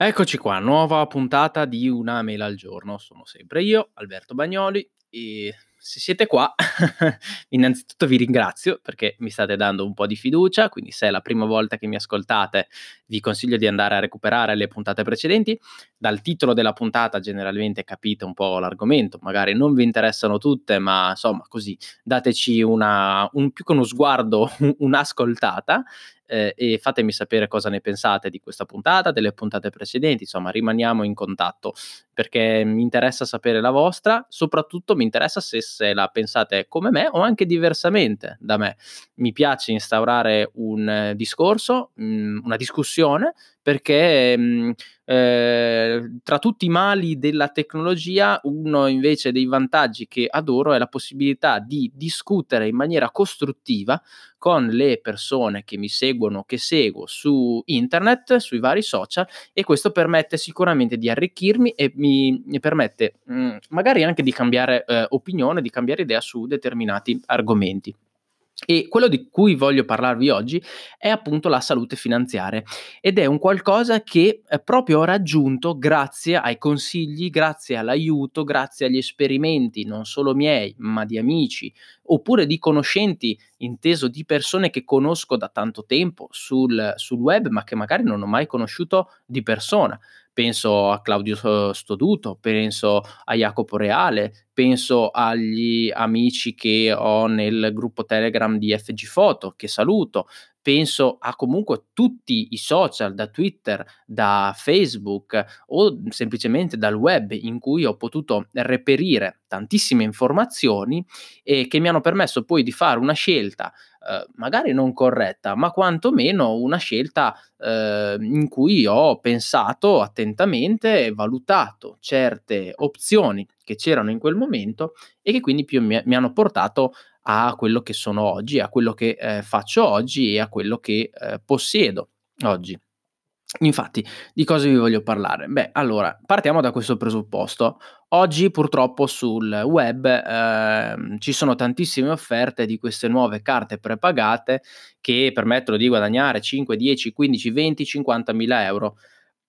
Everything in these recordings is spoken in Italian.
Eccoci qua, nuova puntata di Una mela al giorno. Sono sempre io, Alberto Bagnoli, e se siete qua, innanzitutto vi ringrazio perché mi state dando un po' di fiducia, quindi se è la prima volta che mi ascoltate, vi consiglio di andare a recuperare le puntate precedenti. Dal titolo della puntata generalmente capite un po' l'argomento, magari non vi interessano tutte, ma insomma così dateci una, un, più che uno sguardo, un'ascoltata eh, e fatemi sapere cosa ne pensate di questa puntata, delle puntate precedenti, insomma rimaniamo in contatto perché mi interessa sapere la vostra, soprattutto mi interessa se, se la pensate come me o anche diversamente da me. Mi piace instaurare un eh, discorso, mm, una discussione perché mh, mm, eh, tra tutti i mali della tecnologia, uno invece dei vantaggi che adoro è la possibilità di discutere in maniera costruttiva con le persone che mi seguono, che seguo su internet, sui vari social e questo permette sicuramente di arricchirmi e mi, mi permette mh, mm, magari anche di cambiare eh, opinione, di cambiare idea su determinati argomenti. E quello di cui voglio parlarvi oggi è appunto la salute finanziaria ed è un qualcosa che proprio ho raggiunto grazie ai consigli, grazie all'aiuto, grazie agli esperimenti non solo miei, ma di amici oppure di conoscenti, inteso di persone che conosco da tanto tempo sul, sul web, ma che magari non ho mai conosciuto di persona penso a Claudio Stoduto, penso a Jacopo Reale, penso agli amici che ho nel gruppo Telegram di FG Photo, che saluto, penso a comunque tutti i social, da Twitter, da Facebook o semplicemente dal web in cui ho potuto reperire tantissime informazioni e che mi hanno permesso poi di fare una scelta eh, magari non corretta, ma quantomeno una scelta eh, in cui ho pensato attentamente e valutato certe opzioni che c'erano in quel momento e che quindi più mi, mi hanno portato a quello che sono oggi, a quello che eh, faccio oggi e a quello che eh, possiedo oggi. Infatti, di cosa vi voglio parlare? Beh, allora, partiamo da questo presupposto. Oggi purtroppo sul web eh, ci sono tantissime offerte di queste nuove carte prepagate che permettono di guadagnare 5, 10, 15, 20, 50 mila euro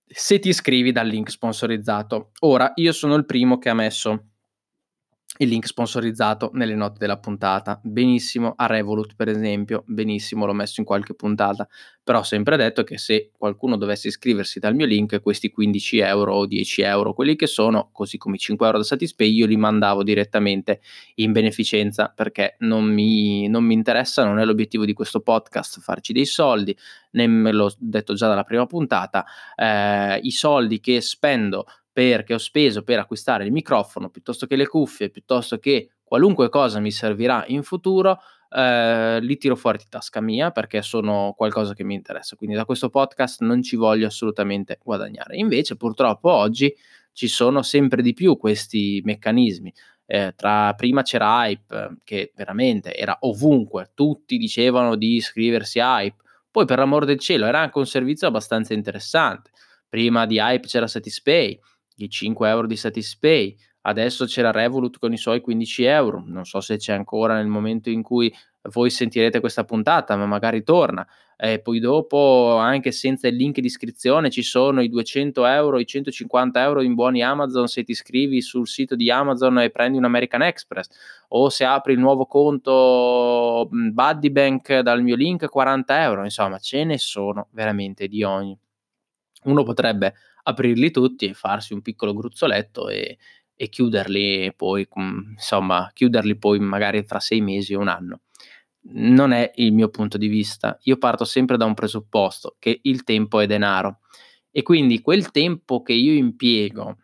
se ti iscrivi dal link sponsorizzato. Ora, io sono il primo che ha messo il link sponsorizzato nelle note della puntata. Benissimo a Revolut, per esempio, benissimo, l'ho messo in qualche puntata, però ho sempre detto che se qualcuno dovesse iscriversi dal mio link, questi 15 euro o 10 euro, quelli che sono, così come i 5 euro da Satispay, io li mandavo direttamente in beneficenza perché non mi, non mi interessa, non è l'obiettivo di questo podcast farci dei soldi, ne me l'ho detto già dalla prima puntata, eh, i soldi che spendo per, che ho speso per acquistare il microfono piuttosto che le cuffie, piuttosto che qualunque cosa mi servirà in futuro, eh, li tiro fuori di tasca mia perché sono qualcosa che mi interessa. Quindi da questo podcast non ci voglio assolutamente guadagnare. Invece, purtroppo, oggi ci sono sempre di più questi meccanismi. Eh, tra prima c'era Hype, che veramente era ovunque, tutti dicevano di iscriversi a Hype. Poi, per l'amor del cielo, era anche un servizio abbastanza interessante. Prima di Hype c'era Satispay i 5 euro di Satispay, adesso c'era Revolut con i suoi 15 euro, non so se c'è ancora nel momento in cui voi sentirete questa puntata, ma magari torna. E poi dopo, anche senza il link di iscrizione, ci sono i 200 euro, i 150 euro in buoni Amazon se ti iscrivi sul sito di Amazon e prendi un American Express. O se apri il nuovo conto Buddy Bank dal mio link, 40 euro. Insomma, ce ne sono veramente di ogni. Uno potrebbe aprirli tutti e farsi un piccolo gruzzoletto e, e chiuderli poi, insomma, chiuderli poi magari fra sei mesi o un anno. Non è il mio punto di vista. Io parto sempre da un presupposto che il tempo è denaro e quindi quel tempo che io impiego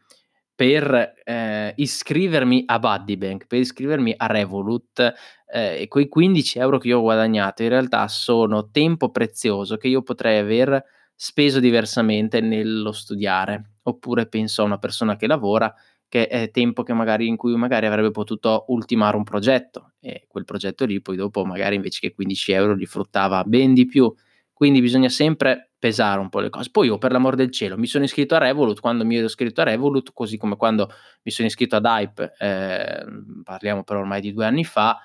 per eh, iscrivermi a Buddybank, per iscrivermi a Revolut eh, e quei 15 euro che io ho guadagnato in realtà sono tempo prezioso che io potrei aver speso diversamente nello studiare, oppure penso a una persona che lavora che è tempo che magari in cui magari avrebbe potuto ultimare un progetto e quel progetto lì poi dopo magari invece che 15 euro li fruttava ben di più. Quindi bisogna sempre pesare un po' le cose. Poi io per l'amor del cielo mi sono iscritto a Revolut, quando mi ero iscritto a Revolut, così come quando mi sono iscritto ad Hype, eh, parliamo per ormai di due anni fa,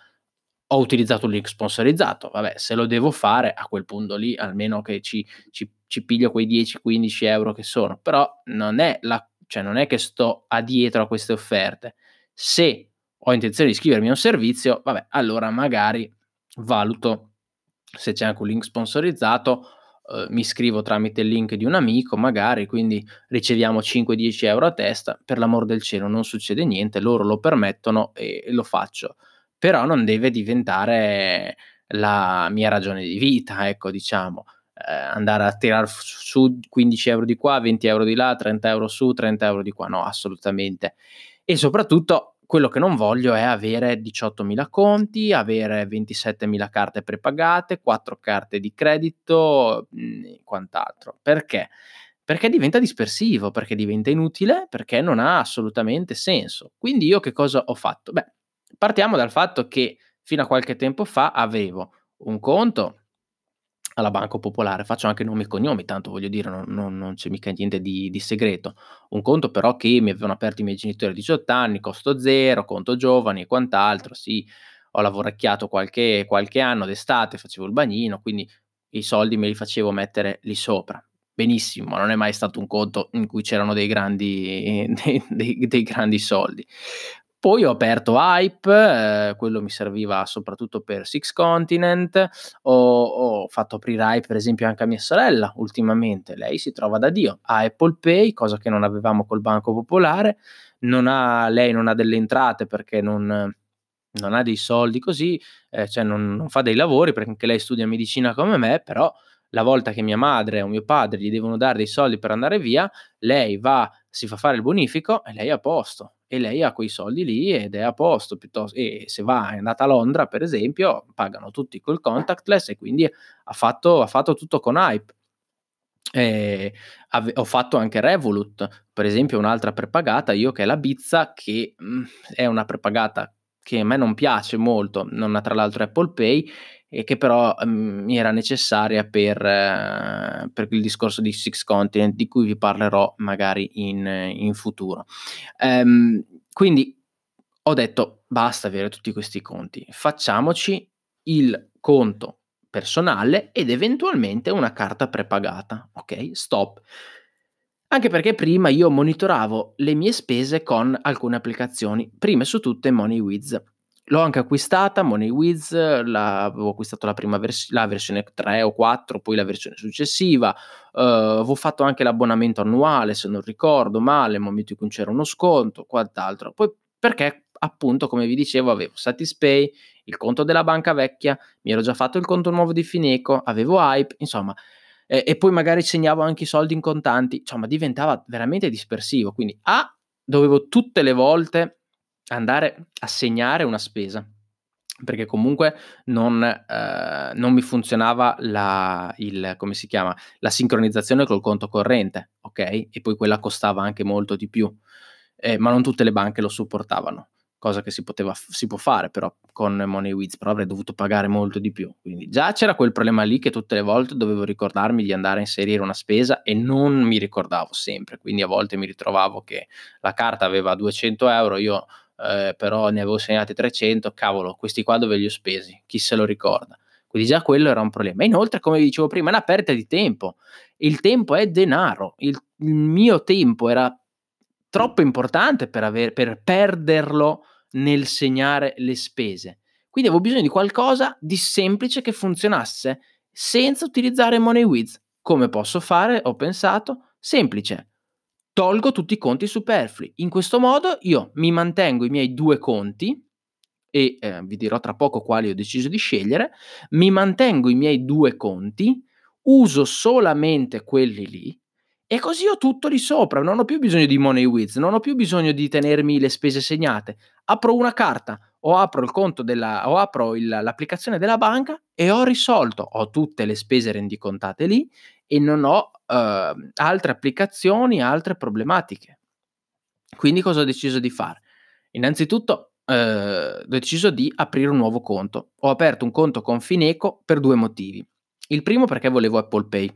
ho utilizzato un link sponsorizzato. Vabbè, se lo devo fare a quel punto lì, almeno che ci, ci ci piglio quei 10-15 euro che sono, però non è, la, cioè non è che sto dietro a queste offerte. Se ho intenzione di iscrivermi a un servizio, vabbè, allora magari valuto se c'è anche un link sponsorizzato, eh, mi iscrivo tramite il link di un amico, magari, quindi riceviamo 5-10 euro a testa, per l'amor del cielo non succede niente, loro lo permettono e, e lo faccio, però non deve diventare la mia ragione di vita, ecco, diciamo. Eh, andare a tirare su 15 euro di qua, 20 euro di là, 30 euro su, 30 euro di qua, no, assolutamente. E soprattutto quello che non voglio è avere 18.000 conti, avere 27.000 carte prepagate, 4 carte di credito mm, e quant'altro. Perché? Perché diventa dispersivo, perché diventa inutile, perché non ha assolutamente senso. Quindi io che cosa ho fatto? Beh, partiamo dal fatto che fino a qualche tempo fa avevo un conto alla Banco Popolare, faccio anche nomi e cognomi, tanto voglio dire, non, non, non c'è mica niente di, di, segreto. Un conto però che mi avevano aperto i miei genitori a 18 anni, costo zero, conto giovani e quant'altro, sì, ho lavorecchiato qualche, qualche anno d'estate, facevo il bagnino, quindi i soldi me li facevo mettere lì sopra. Benissimo, non è mai stato un conto in cui c'erano dei grandi, dei, dei, dei grandi soldi. Poi ho aperto Hype, eh, quello mi serviva soprattutto per Six Continent, ho, ho, fatto aprire Hype per esempio anche a mia sorella ultimamente, lei si trova da Dio, ha Apple Pay, cosa che non avevamo col Banco Popolare, non ha, lei non ha delle entrate perché non, non ha dei soldi così, eh, cioè non, non, fa dei lavori perché anche lei studia medicina come me, però la volta che mia madre o mio padre gli devono dare dei soldi per andare via, lei va, si fa fare il bonifico e lei è a posto e lei ha quei soldi lì ed è a posto piuttosto e se va è andata a Londra per esempio pagano tutti col contactless e quindi ha fatto, ha fatto tutto con Hype. Eh, ave- ho fatto anche Revolut per esempio un'altra prepagata io che è la Bizza che mh, mm, è una prepagata che a me non piace molto non ha tra l'altro Apple Pay e che però um, mi era necessaria per, uh, per, il discorso di Six Continent di cui vi parlerò magari in, in futuro. Um, quindi ho detto basta avere tutti questi conti, facciamoci il conto personale ed eventualmente una carta prepagata. Ok, stop. Anche perché prima io monitoravo le mie spese con alcune applicazioni, prime su tutte MoneyWiz. L'ho anche acquistata, MoneyWiz, la, avevo acquistato la, prima vers- la versione 3 o 4, poi la versione successiva, uh, avevo fatto anche l'abbonamento annuale, se non ricordo male, nel momento in cui c'era uno sconto, quant'altro. Poi perché appunto, come vi dicevo, avevo Satispay, il conto della banca vecchia, mi ero già fatto il conto nuovo di Fineco, avevo Hype, insomma, eh, e poi magari segnavo anche i soldi in contanti, insomma, diventava veramente dispersivo. Quindi A, dovevo tutte le volte andare a segnare una spesa perché comunque non, eh, non mi funzionava la, il, chiama, la sincronizzazione col conto corrente, ok? E poi quella costava anche molto di più, eh, ma non tutte le banche lo supportavano, cosa che si, poteva, si può fare però con MoneyWiz, però avrei dovuto pagare molto di più. Quindi già c'era quel problema lì che tutte le volte dovevo ricordarmi di andare a inserire una spesa e non mi ricordavo sempre, quindi a volte mi ritrovavo che la carta aveva 200 euro, io eh, però ne avevo segnati 300, cavolo, questi qua dove li ho spesi? Chi se lo ricorda? Quindi già quello era un problema. Inoltre, come vi dicevo prima, è una perdita di tempo. Il tempo è denaro. Il, il mio tempo era troppo importante per, aver, per perderlo nel segnare le spese. Quindi avevo bisogno di qualcosa di semplice che funzionasse senza utilizzare MoneyWiz. Come posso fare? Ho pensato, semplice tolgo tutti i conti superflui. In questo modo io mi mantengo i miei due conti e eh, vi dirò tra poco quali ho deciso di scegliere, mi mantengo i miei due conti, uso solamente quelli lì e così ho tutto lì sopra, non ho più bisogno di MoneyWiz, non ho più bisogno di tenermi le spese segnate. Apro una carta o apro il conto della o apro il, l'applicazione della banca e ho risolto, ho tutte le spese rendicontate lì e non ho uh, altre applicazioni, altre problematiche. Quindi cosa ho deciso di fare? Innanzitutto uh, ho deciso di aprire un nuovo conto. Ho aperto un conto con Fineco per due motivi. Il primo perché volevo Apple Pay.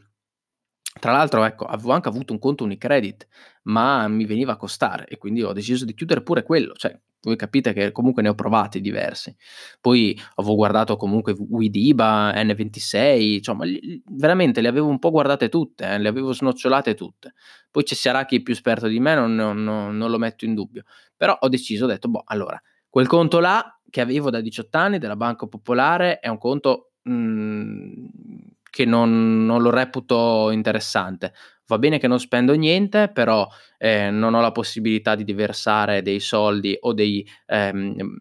Tra l'altro, ecco, avevo anche avuto un conto Unicredit, ma mi veniva a costare e quindi ho deciso di chiudere pure quello. Cioè, voi capite che comunque ne ho provati diversi. Poi avevo guardato comunque Widiba, N26, insomma, li, veramente le avevo un po' guardate tutte, eh, le avevo snocciolate tutte. Poi ci sarà chi è più esperto di me, non, non, non, lo metto in dubbio. Però ho deciso, ho detto, boh, allora, quel conto là che avevo da 18 anni della Banca Popolare è un conto mh, mm, che non, non, lo reputo interessante. Va bene che non spendo niente, però eh, non ho la possibilità di versare dei soldi o dei, ehm,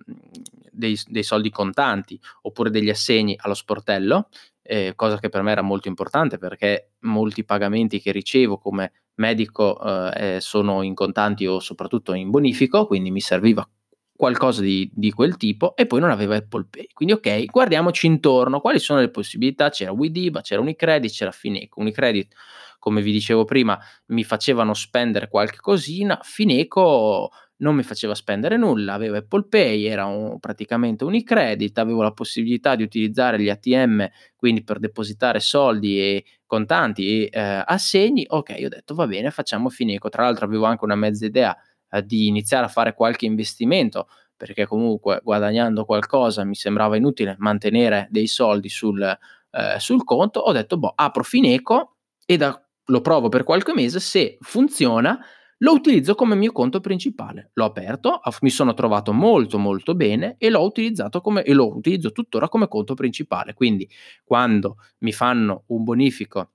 dei, dei, soldi contanti oppure degli assegni allo sportello, eh, cosa che per me era molto importante perché molti pagamenti che ricevo come medico eh, sono in contanti o soprattutto in bonifico, quindi mi serviva qualcosa di, di, quel tipo e poi non aveva Apple Pay. Quindi ok, guardiamoci intorno, quali sono le possibilità? C'era Widiba, c'era Unicredit, c'era Fineco. Unicredit, come vi dicevo prima, mi facevano spendere qualche cosina, Fineco non mi faceva spendere nulla, avevo Apple Pay, era un, praticamente Unicredit, avevo la possibilità di utilizzare gli ATM, quindi per depositare soldi e contanti e eh, assegni. Ok, ho detto va bene, facciamo Fineco. Tra l'altro avevo anche una mezza idea eh, di iniziare a fare qualche investimento perché comunque guadagnando qualcosa mi sembrava inutile mantenere dei soldi sul, eh, sul conto, ho detto boh, apro Fineco e da, lo provo per qualche mese, se funziona lo utilizzo come mio conto principale. L'ho aperto, mi sono trovato molto molto bene e l'ho utilizzato come e lo utilizzo tuttora come conto principale. Quindi quando mi fanno un bonifico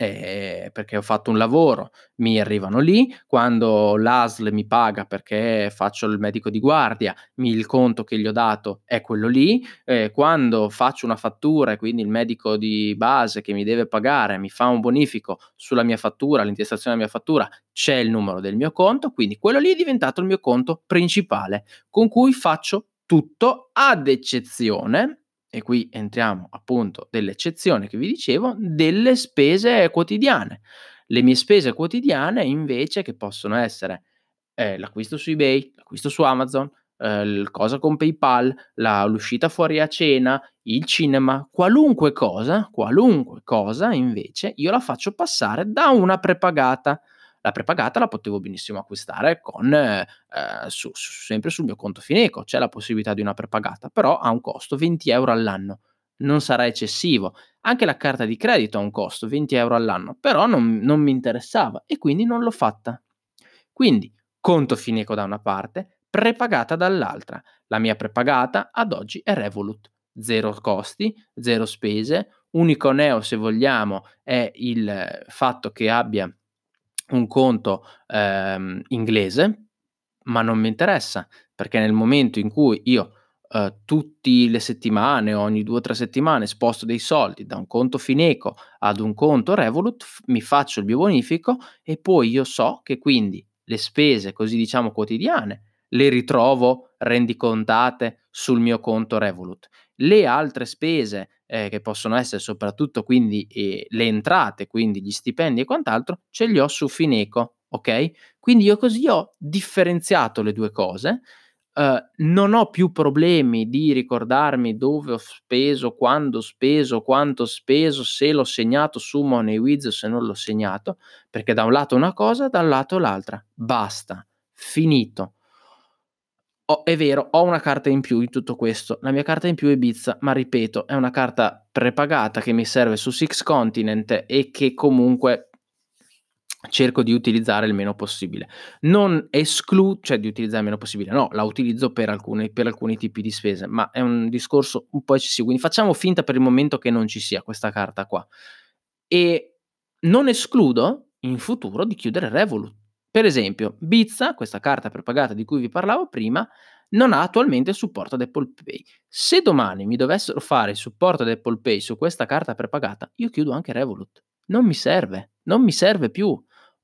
eh, perché ho fatto un lavoro, mi arrivano lì, quando l'ASL mi paga perché faccio il medico di guardia, mi, il conto che gli ho dato è quello lì, eh, quando faccio una fattura e quindi il medico di base che mi deve pagare mi fa un bonifico sulla mia fattura, l'intestazione della mia fattura, c'è il numero del mio conto, quindi quello lì è diventato il mio conto principale con cui faccio tutto ad eccezione e qui entriamo appunto dell'eccezione che vi dicevo, delle spese quotidiane. Le mie spese quotidiane invece che possono essere eh, l'acquisto su eBay, l'acquisto su Amazon, eh, cosa con PayPal, la, l'uscita fuori a cena, il cinema, qualunque cosa, qualunque cosa invece io la faccio passare da una prepagata la prepagata la potevo benissimo acquistare con, eh, su, su, sempre sul mio conto Fineco, c'è la possibilità di una prepagata, però ha un costo 20 euro all'anno, non sarà eccessivo. Anche la carta di credito ha un costo 20 euro all'anno, però non, non mi interessava e quindi non l'ho fatta. Quindi conto Fineco da una parte, prepagata dall'altra. La mia prepagata ad oggi è Revolut. Zero costi, zero spese. Unico neo, se vogliamo, è il fatto che abbia un conto ehm, inglese, ma non mi interessa, perché nel momento in cui io eh, tutte le settimane, ogni due o tre settimane, sposto dei soldi da un conto Fineco ad un conto Revolut, f- mi faccio il mio bonifico e poi io so che quindi le spese, così diciamo quotidiane, le ritrovo rendicontate sul mio conto Revolut. Le altre spese eh, che possono essere soprattutto quindi eh, le entrate, quindi gli stipendi e quant'altro, ce li ho su Fineco, ok? Quindi io così ho differenziato le due cose, Uh, non ho più problemi di ricordarmi dove ho speso, quando ho speso, quanto ho speso, se l'ho segnato su MoneyWiz o se non l'ho segnato, perché da un lato una cosa, dal lato l'altra. Basta, finito. Oh, è vero, ho una carta in più in tutto questo. La mia carta in più è Ibiza, ma ripeto, è una carta prepagata che mi serve su Six Continent e che comunque cerco di utilizzare il meno possibile. Non escludo, cioè di utilizzare il meno possibile, no, la utilizzo per alcuni, per alcuni tipi di spese, ma è un discorso un po' eccessivo. Quindi facciamo finta per il momento che non ci sia questa carta qua. E non escludo in futuro di chiudere Revolut per esempio, Bizza, questa carta prepagata di cui vi parlavo prima, non ha attualmente il supporto ad Apple Pay. Se domani mi dovessero fare il supporto ad Apple Pay su questa carta prepagata, io chiudo anche Revolut. Non mi serve, non mi serve più.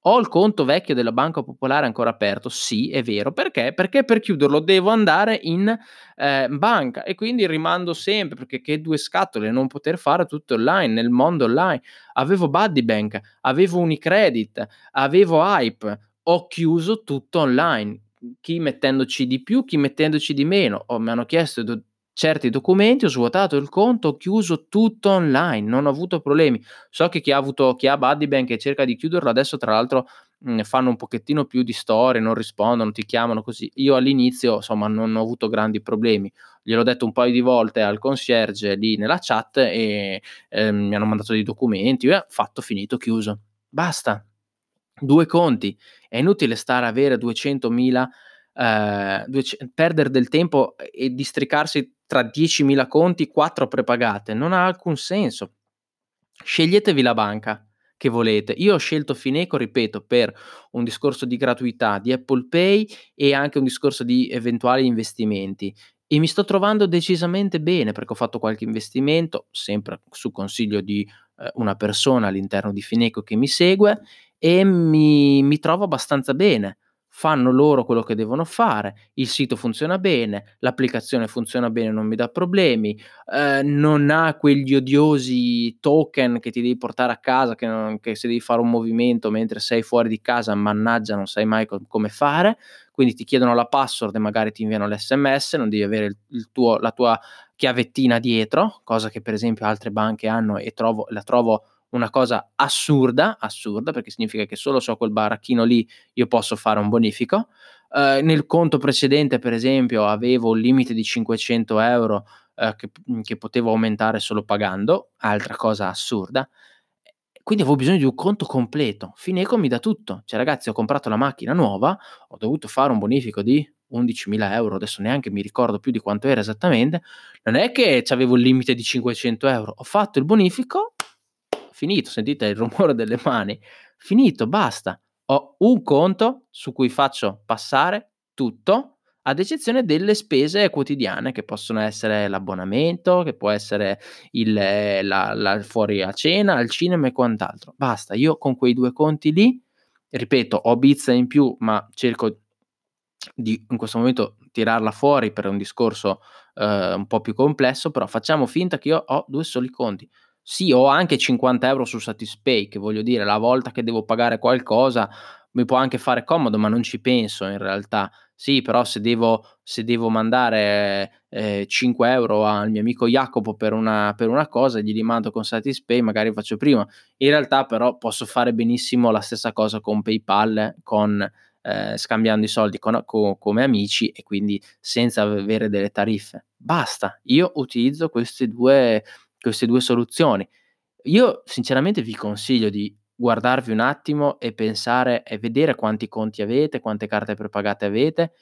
Ho il conto vecchio della Banca Popolare ancora aperto? Sì, è vero. Perché? Perché per chiuderlo devo andare in eh, banca e quindi rimando sempre perché che due scatole non poter fare tutto online, nel mondo online. Avevo Buddy Bank, avevo Unicredit, avevo Hype, ho chiuso tutto online, chi mettendoci di più, chi mettendoci di meno. Oh, mi hanno chiesto do- certi documenti, ho svuotato il conto, ho chiuso tutto online, non ho avuto problemi. So che chi ha avuto chi ha Buddybank e cerca di chiuderlo adesso tra l'altro mh, fanno un pochettino più di storie, non rispondono, ti chiamano così. Io all'inizio, insomma, non ho avuto grandi problemi. Gliel'ho detto un paio di volte al concierge lì nella chat e eh, mi hanno mandato dei documenti, eh, fatto, finito, chiuso. Basta. Due conti. È inutile stare a avere 200.000 eh, perdere del tempo e districarsi tra 10.000 conti, 4 prepagate, non ha alcun senso. Sceglietevi la banca che volete. Io ho scelto Fineco, ripeto, per un discorso di gratuità di Apple Pay e anche un discorso di eventuali investimenti. E mi sto trovando decisamente bene perché ho fatto qualche investimento, sempre su consiglio di eh, una persona all'interno di Fineco che mi segue e mi, mi trovo abbastanza bene. Fanno loro quello che devono fare, il sito funziona bene, l'applicazione funziona bene, non mi dà problemi, eh, non ha quegli odiosi token che ti devi portare a casa, che, non, che, se devi fare un movimento mentre sei fuori di casa, mannaggia, non sai mai co- come fare, quindi ti chiedono la password e magari ti inviano l'SMS, non devi avere il, il tuo, la tua chiavettina dietro, cosa che per esempio altre banche hanno e trovo, la trovo una cosa assurda, assurda, perché significa che solo ho quel baracchino lì io posso fare un bonifico. Uh, nel conto precedente, per esempio, avevo un limite di 500 euro uh, che, che, potevo aumentare solo pagando, altra cosa assurda. Quindi avevo bisogno di un conto completo. Fineco mi dà tutto. Cioè, ragazzi, ho comprato la macchina nuova, ho dovuto fare un bonifico di 11.000 euro, adesso neanche mi ricordo più di quanto era esattamente. Non è che avevo il limite di 500 euro, ho fatto il bonifico finito, sentite il rumore delle mani, finito, basta. Ho un conto su cui faccio passare tutto, ad eccezione delle spese quotidiane che possono essere l'abbonamento, che può essere il, la, la fuori a cena, al cinema e quant'altro. Basta, io con quei due conti lì, ripeto, ho Bizza in più, ma cerco di in questo momento tirarla fuori per un discorso eh, un po' più complesso, però facciamo finta che io ho due soli conti. Sì, ho anche 50 euro su Satispay, che voglio dire, la volta che devo pagare qualcosa mi può anche fare comodo, ma non ci penso in realtà. Sì, però se devo, se devo mandare eh, 5 euro al mio amico Jacopo per una, per una cosa, gli mando con Satispay, magari faccio prima. In realtà però posso fare benissimo la stessa cosa con PayPal, con, eh, scambiando i soldi con, con, come amici e quindi senza avere delle tariffe. Basta, io utilizzo queste due queste due soluzioni. Io sinceramente vi consiglio di guardarvi un attimo e pensare e vedere quanti conti avete, quante carte prepagate avete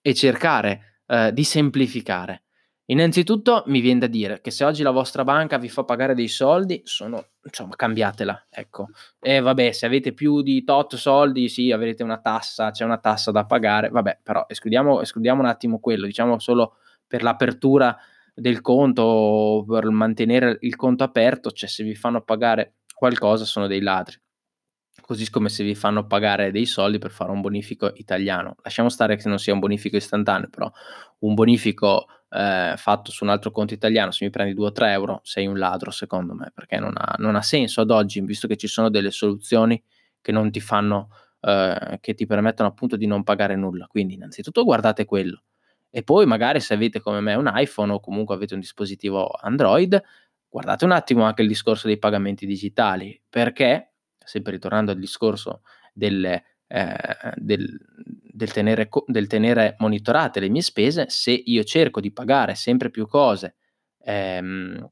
e cercare eh, di semplificare. Innanzitutto mi viene da dire che se oggi la vostra banca vi fa pagare dei soldi, sono, insomma, cambiatela, ecco. E vabbè, se avete più di tot soldi, sì, avrete una tassa, c'è una tassa da pagare, vabbè, però escludiamo, escludiamo un attimo quello, diciamo solo per l'apertura del conto per mantenere il conto aperto, cioè se vi fanno pagare qualcosa sono dei ladri. Così come se vi fanno pagare dei soldi per fare un bonifico italiano. Lasciamo stare che non sia un bonifico istantaneo, però un bonifico eh, fatto su un altro conto italiano, se mi prendi 2 o 3 euro, sei un ladro secondo me, perché non ha, non ha senso ad oggi, visto che ci sono delle soluzioni che non ti fanno, eh, che ti permettono appunto di non pagare nulla. Quindi innanzitutto guardate quello e poi magari se avete come me un iPhone o comunque avete un dispositivo Android, guardate un attimo anche il discorso dei pagamenti digitali, perché, sempre ritornando al discorso delle, eh, del, del, tenere, del, tenere, monitorate le mie spese, se io cerco di pagare sempre più cose ehm,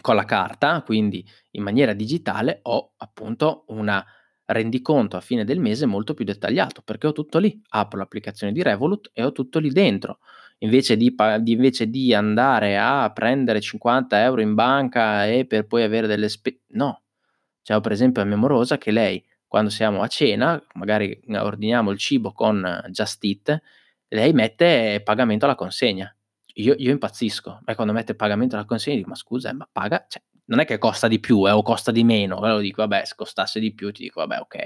con la carta, quindi in maniera digitale, ho appunto una rendiconto a fine del mese molto più dettagliato perché ho tutto lì. Apro l'applicazione di Revolut e ho tutto lì dentro. Invece di, di, invece di andare a prendere 50 euro in banca e per poi avere delle spese, no. Cioè, ho per esempio a mia che lei, quando siamo a cena, magari ordiniamo il cibo con Just Eat, lei mette pagamento alla consegna. Io, io impazzisco, ma quando mette pagamento alla consegna dico, ma scusa, ma paga, cioè, non è che costa di più eh, o costa di meno, allora dico vabbè, se costasse di più ti dico vabbè, ok.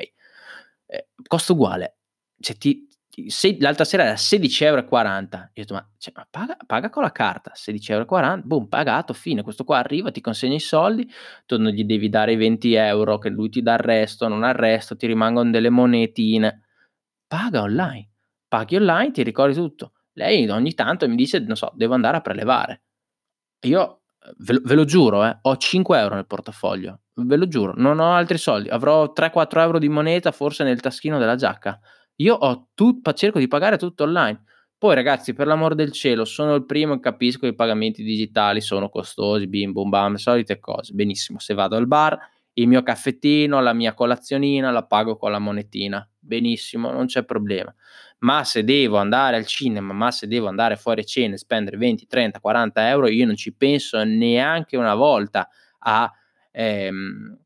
Eh, costo uguale. Cioè, ti, ti, se, l'altra sera era 16,40 euro. Io ho detto, ma, cioè, ma paga, paga, con la carta, 16,40 euro, boom, pagato, fine. Questo qua arriva, ti consegna i soldi, tu non gli devi dare i 20 euro, che lui ti dà il resto, non ha il resto, ti rimangono delle monetine. Paga online. Paghi online, ti ricordi tutto lei ogni tanto mi dice, non so, devo andare a prelevare. Io ve lo, ve lo giuro, eh, ho 5 euro nel portafoglio, ve lo giuro, non ho altri soldi, avrò 3-4 euro di moneta forse nel taschino della giacca. Io ho tutto, cerco di pagare tutto online. Poi ragazzi, per l'amor del cielo, sono il primo e capisco che i pagamenti digitali sono costosi, bim bum bam, solite cose. Benissimo, se vado al bar, il mio caffettino, la mia colazionina la pago con la monetina. Benissimo, non c'è problema. Ma se devo andare al cinema, ma se devo andare fuori cena e spendere 20, 30, 40 euro, io non ci penso neanche una volta a, ehm,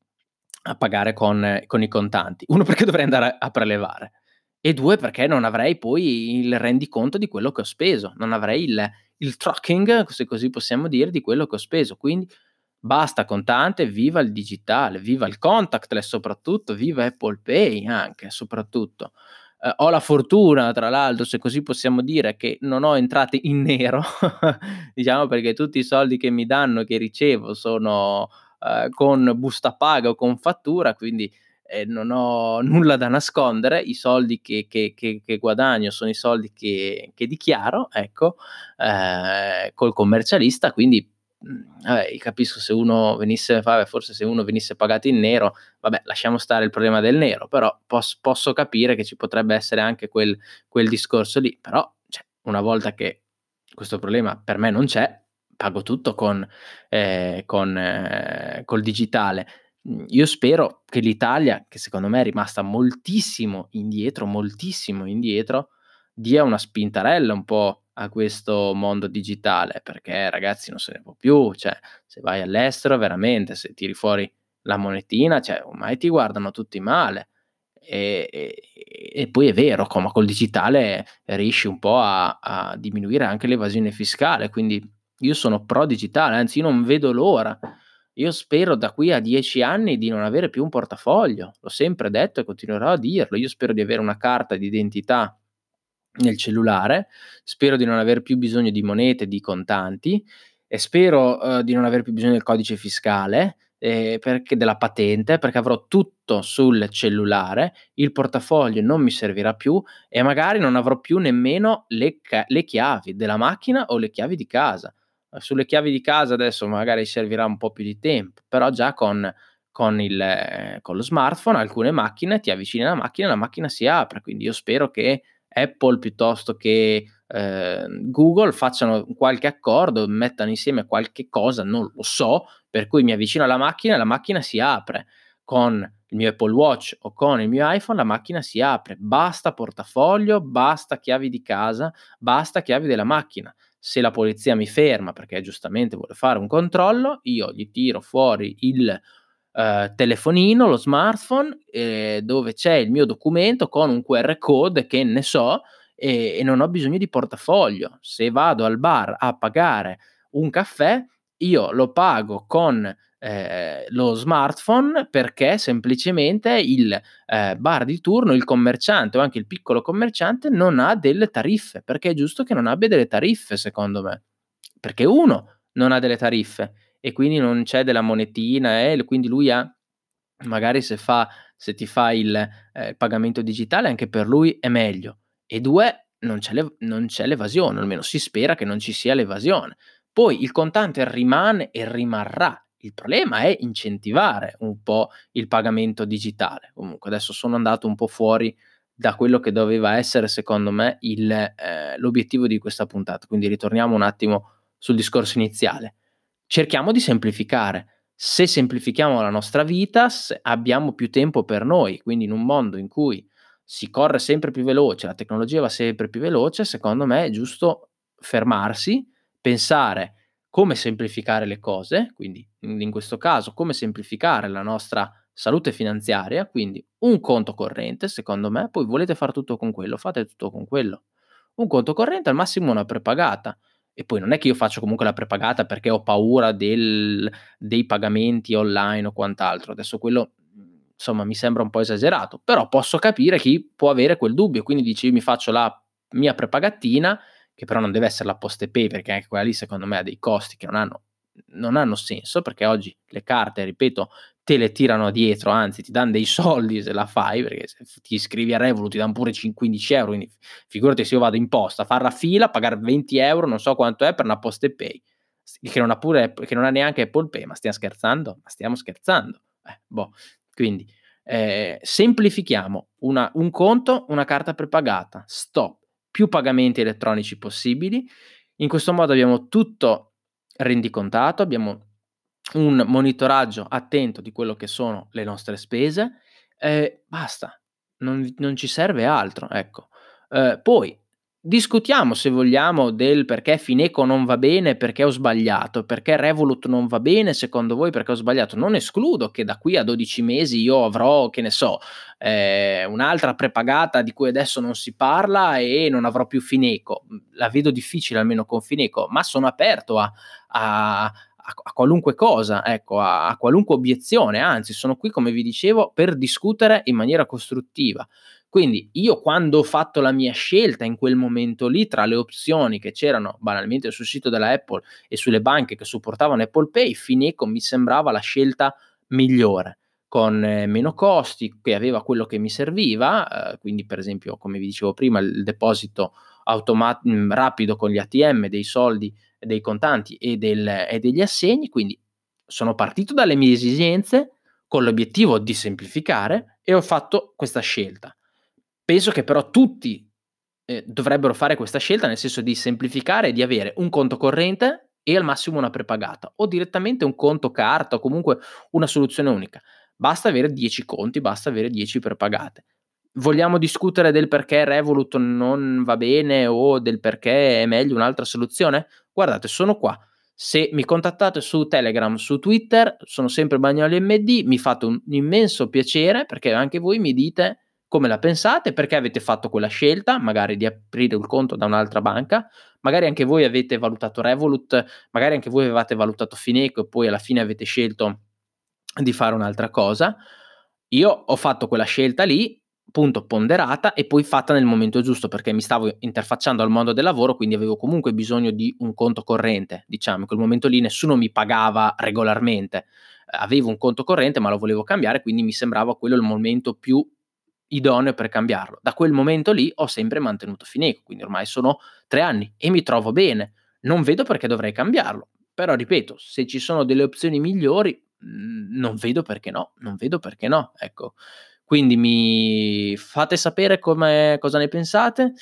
a pagare con, con i contanti. Uno perché dovrei andare a prelevare e due perché non avrei poi il rendiconto di quello che ho speso, non avrei il, il tracking, se così possiamo dire, di quello che ho speso. Quindi basta contante, viva il digitale, viva il contactless soprattutto, viva Apple Pay anche soprattutto. Eh, ho la fortuna, tra l'altro, se così possiamo dire, che non ho entrate in nero, diciamo perché tutti i soldi che mi danno, che ricevo, sono eh, con busta paga o con fattura, quindi eh, non ho nulla da nascondere, i soldi che, che, che, che guadagno sono i soldi che, dichiaro, ecco, eh, col commercialista, quindi vabbè, capisco se uno venisse, vabbè, forse se uno venisse pagato in nero, vabbè, lasciamo stare il problema del nero, però pos, posso capire che ci potrebbe essere anche quel, quel discorso lì, però cioè, una volta che questo problema per me non c'è, pago tutto con, eh, con eh, col digitale. Io spero che l'Italia, che secondo me è rimasta moltissimo indietro, moltissimo indietro, dia una spintarella un po' a questo mondo digitale, perché ragazzi non se ne può più, cioè se vai all'estero veramente, se tiri fuori la monetina, cioè ormai ti guardano tutti male. E, e, e poi è vero, come col digitale riesci un po' a, a diminuire anche l'evasione fiscale, quindi io sono pro digitale, anzi io non vedo l'ora io spero da qui a dieci anni di non avere più un portafoglio, l'ho sempre detto e continuerò a dirlo. Io spero di avere una carta di identità nel cellulare, spero di non aver più bisogno di monete, di contanti e spero uh, di non aver più bisogno del codice fiscale, eh, perché della patente, perché avrò tutto sul cellulare, il portafoglio non mi servirà più e magari non avrò più nemmeno le, le chiavi della macchina o le chiavi di casa. Sulle chiavi di casa adesso magari servirà un po' più di tempo, però già con, con, il, con lo smartphone alcune macchine ti avvicini alla macchina e la macchina si apre, quindi io spero che Apple piuttosto che eh, Google facciano qualche accordo, mettano insieme qualche cosa, non lo so, per cui mi avvicino alla macchina la macchina si apre. Con il mio Apple Watch o con il mio iPhone la macchina si apre, basta portafoglio, basta chiavi di casa, basta chiavi della macchina se la polizia mi ferma perché giustamente vuole fare un controllo, io gli tiro fuori il eh, telefonino, lo smartphone, eh, dove c'è il mio documento con un QR code che ne so e, e non ho bisogno di portafoglio. Se vado al bar a pagare un caffè, io lo pago con eh, lo smartphone perché semplicemente il eh, bar di turno, il commerciante o anche il piccolo commerciante non ha delle tariffe, perché è giusto che non abbia delle tariffe secondo me, perché uno non ha delle tariffe e quindi non c'è della monetina e eh, quindi lui ha magari se, fa, se ti fa il eh, pagamento digitale anche per lui è meglio e due non c'è, le, non c'è l'evasione, almeno si spera che non ci sia l'evasione. Poi il contante rimane e rimarrà il problema è incentivare un po' il pagamento digitale. Comunque adesso sono andato un po' fuori da quello che doveva essere secondo me il, eh, l'obiettivo di questa puntata. Quindi ritorniamo un attimo sul discorso iniziale. Cerchiamo di semplificare. Se semplifichiamo la nostra vita, abbiamo più tempo per noi, quindi in un mondo in cui si corre sempre più veloce, la tecnologia va sempre più veloce, secondo me è giusto fermarsi, pensare come semplificare le cose, quindi in questo caso come semplificare la nostra salute finanziaria, quindi un conto corrente, secondo me, poi volete fare tutto con quello, fate tutto con quello. Un conto corrente, al massimo una prepagata. E poi non è che io faccio comunque la prepagata perché ho paura del, dei pagamenti online o quant'altro. Adesso quello, insomma, mi sembra un po' esagerato, però posso capire chi può avere quel dubbio. Quindi dici, io mi faccio la mia prepagatina che però non deve essere la poste pay perché anche quella lì secondo me ha dei costi che non hanno non hanno senso perché oggi le carte, ripeto, te le tirano dietro, anzi ti danno dei soldi se la fai, perché se ti iscrivi a Revolut ti danno pure 15 euro, quindi figurati se io vado in posta, fare la fila, pagare 20 euro, non so quanto è per una posta e pay, che non ha, pure, che non ha neanche Apple Pay, ma stiamo scherzando? Ma stiamo scherzando. Eh, boh. Quindi eh, semplifichiamo una, un conto, una carta prepagata, stop, più pagamenti elettronici possibili, in questo modo abbiamo tutto rendicontato, abbiamo un monitoraggio attento di quello che sono le nostre spese, eh, basta, non, non, ci serve altro, ecco. Eh, poi discutiamo se vogliamo del perché Fineco non va bene, perché ho sbagliato, perché Revolut non va bene secondo voi perché ho sbagliato. Non escludo che da qui a 12 mesi io avrò, che ne so, eh, un'altra prepagata di cui adesso non si parla e non avrò più Fineco. La vedo difficile almeno con Fineco, ma sono aperto a, a a, qualunque cosa, ecco, a, a, qualunque obiezione, anzi sono qui, come vi dicevo, per discutere in maniera costruttiva. Quindi io quando ho fatto la mia scelta in quel momento lì, tra le opzioni che c'erano banalmente sul sito della Apple e sulle banche che supportavano Apple Pay, Fineco mi sembrava la scelta migliore con eh, meno costi, che aveva quello che mi serviva, eh, quindi per esempio, come vi dicevo prima, il deposito automat- mm, rapido con gli ATM dei soldi dei contanti e, del, e degli assegni, quindi sono partito dalle mie esigenze con l'obiettivo di semplificare e ho fatto questa scelta. Penso che però tutti eh, dovrebbero fare questa scelta, nel senso di semplificare e di avere un conto corrente e al massimo una prepagata o direttamente un conto carta o comunque una soluzione unica. Basta avere 10 conti, basta avere 10 prepagate vogliamo discutere del perché Revolut non va bene o del perché è meglio un'altra soluzione? Guardate, sono qua. Se mi contattate su Telegram, su Twitter, sono sempre Bagnoli MD, mi fate un immenso piacere perché anche voi mi dite come la pensate, perché avete fatto quella scelta, magari di aprire il conto da un'altra banca, magari anche voi avete valutato Revolut, magari anche voi avevate valutato Fineco e poi alla fine avete scelto di fare un'altra cosa. Io ho fatto quella scelta lì, appunto ponderata e poi fatta nel momento giusto perché mi stavo interfacciando al mondo del lavoro, quindi avevo comunque bisogno di un conto corrente, diciamo, in quel momento lì nessuno mi pagava regolarmente, avevo un conto corrente ma lo volevo cambiare, quindi mi sembrava quello il momento più idoneo per cambiarlo. Da quel momento lì ho sempre mantenuto Fineco, quindi ormai sono tre anni e mi trovo bene, non vedo perché dovrei cambiarlo, però ripeto, se ci sono delle opzioni migliori, mh, non vedo perché no, non vedo perché no, ecco. Quindi mi fate sapere cosa ne pensate.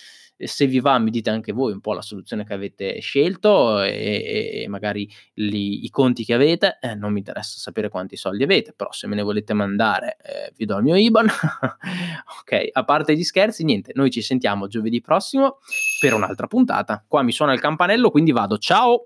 Se vi va, mi dite anche voi un po' la soluzione che avete scelto e, e magari li, i conti che avete. Eh, non mi interessa sapere quanti soldi avete, però se me ne volete mandare, eh, vi do il mio IBAN. ok, a parte gli scherzi, niente, noi ci sentiamo giovedì prossimo per un'altra puntata. Qua mi suona il campanello, quindi vado. Ciao!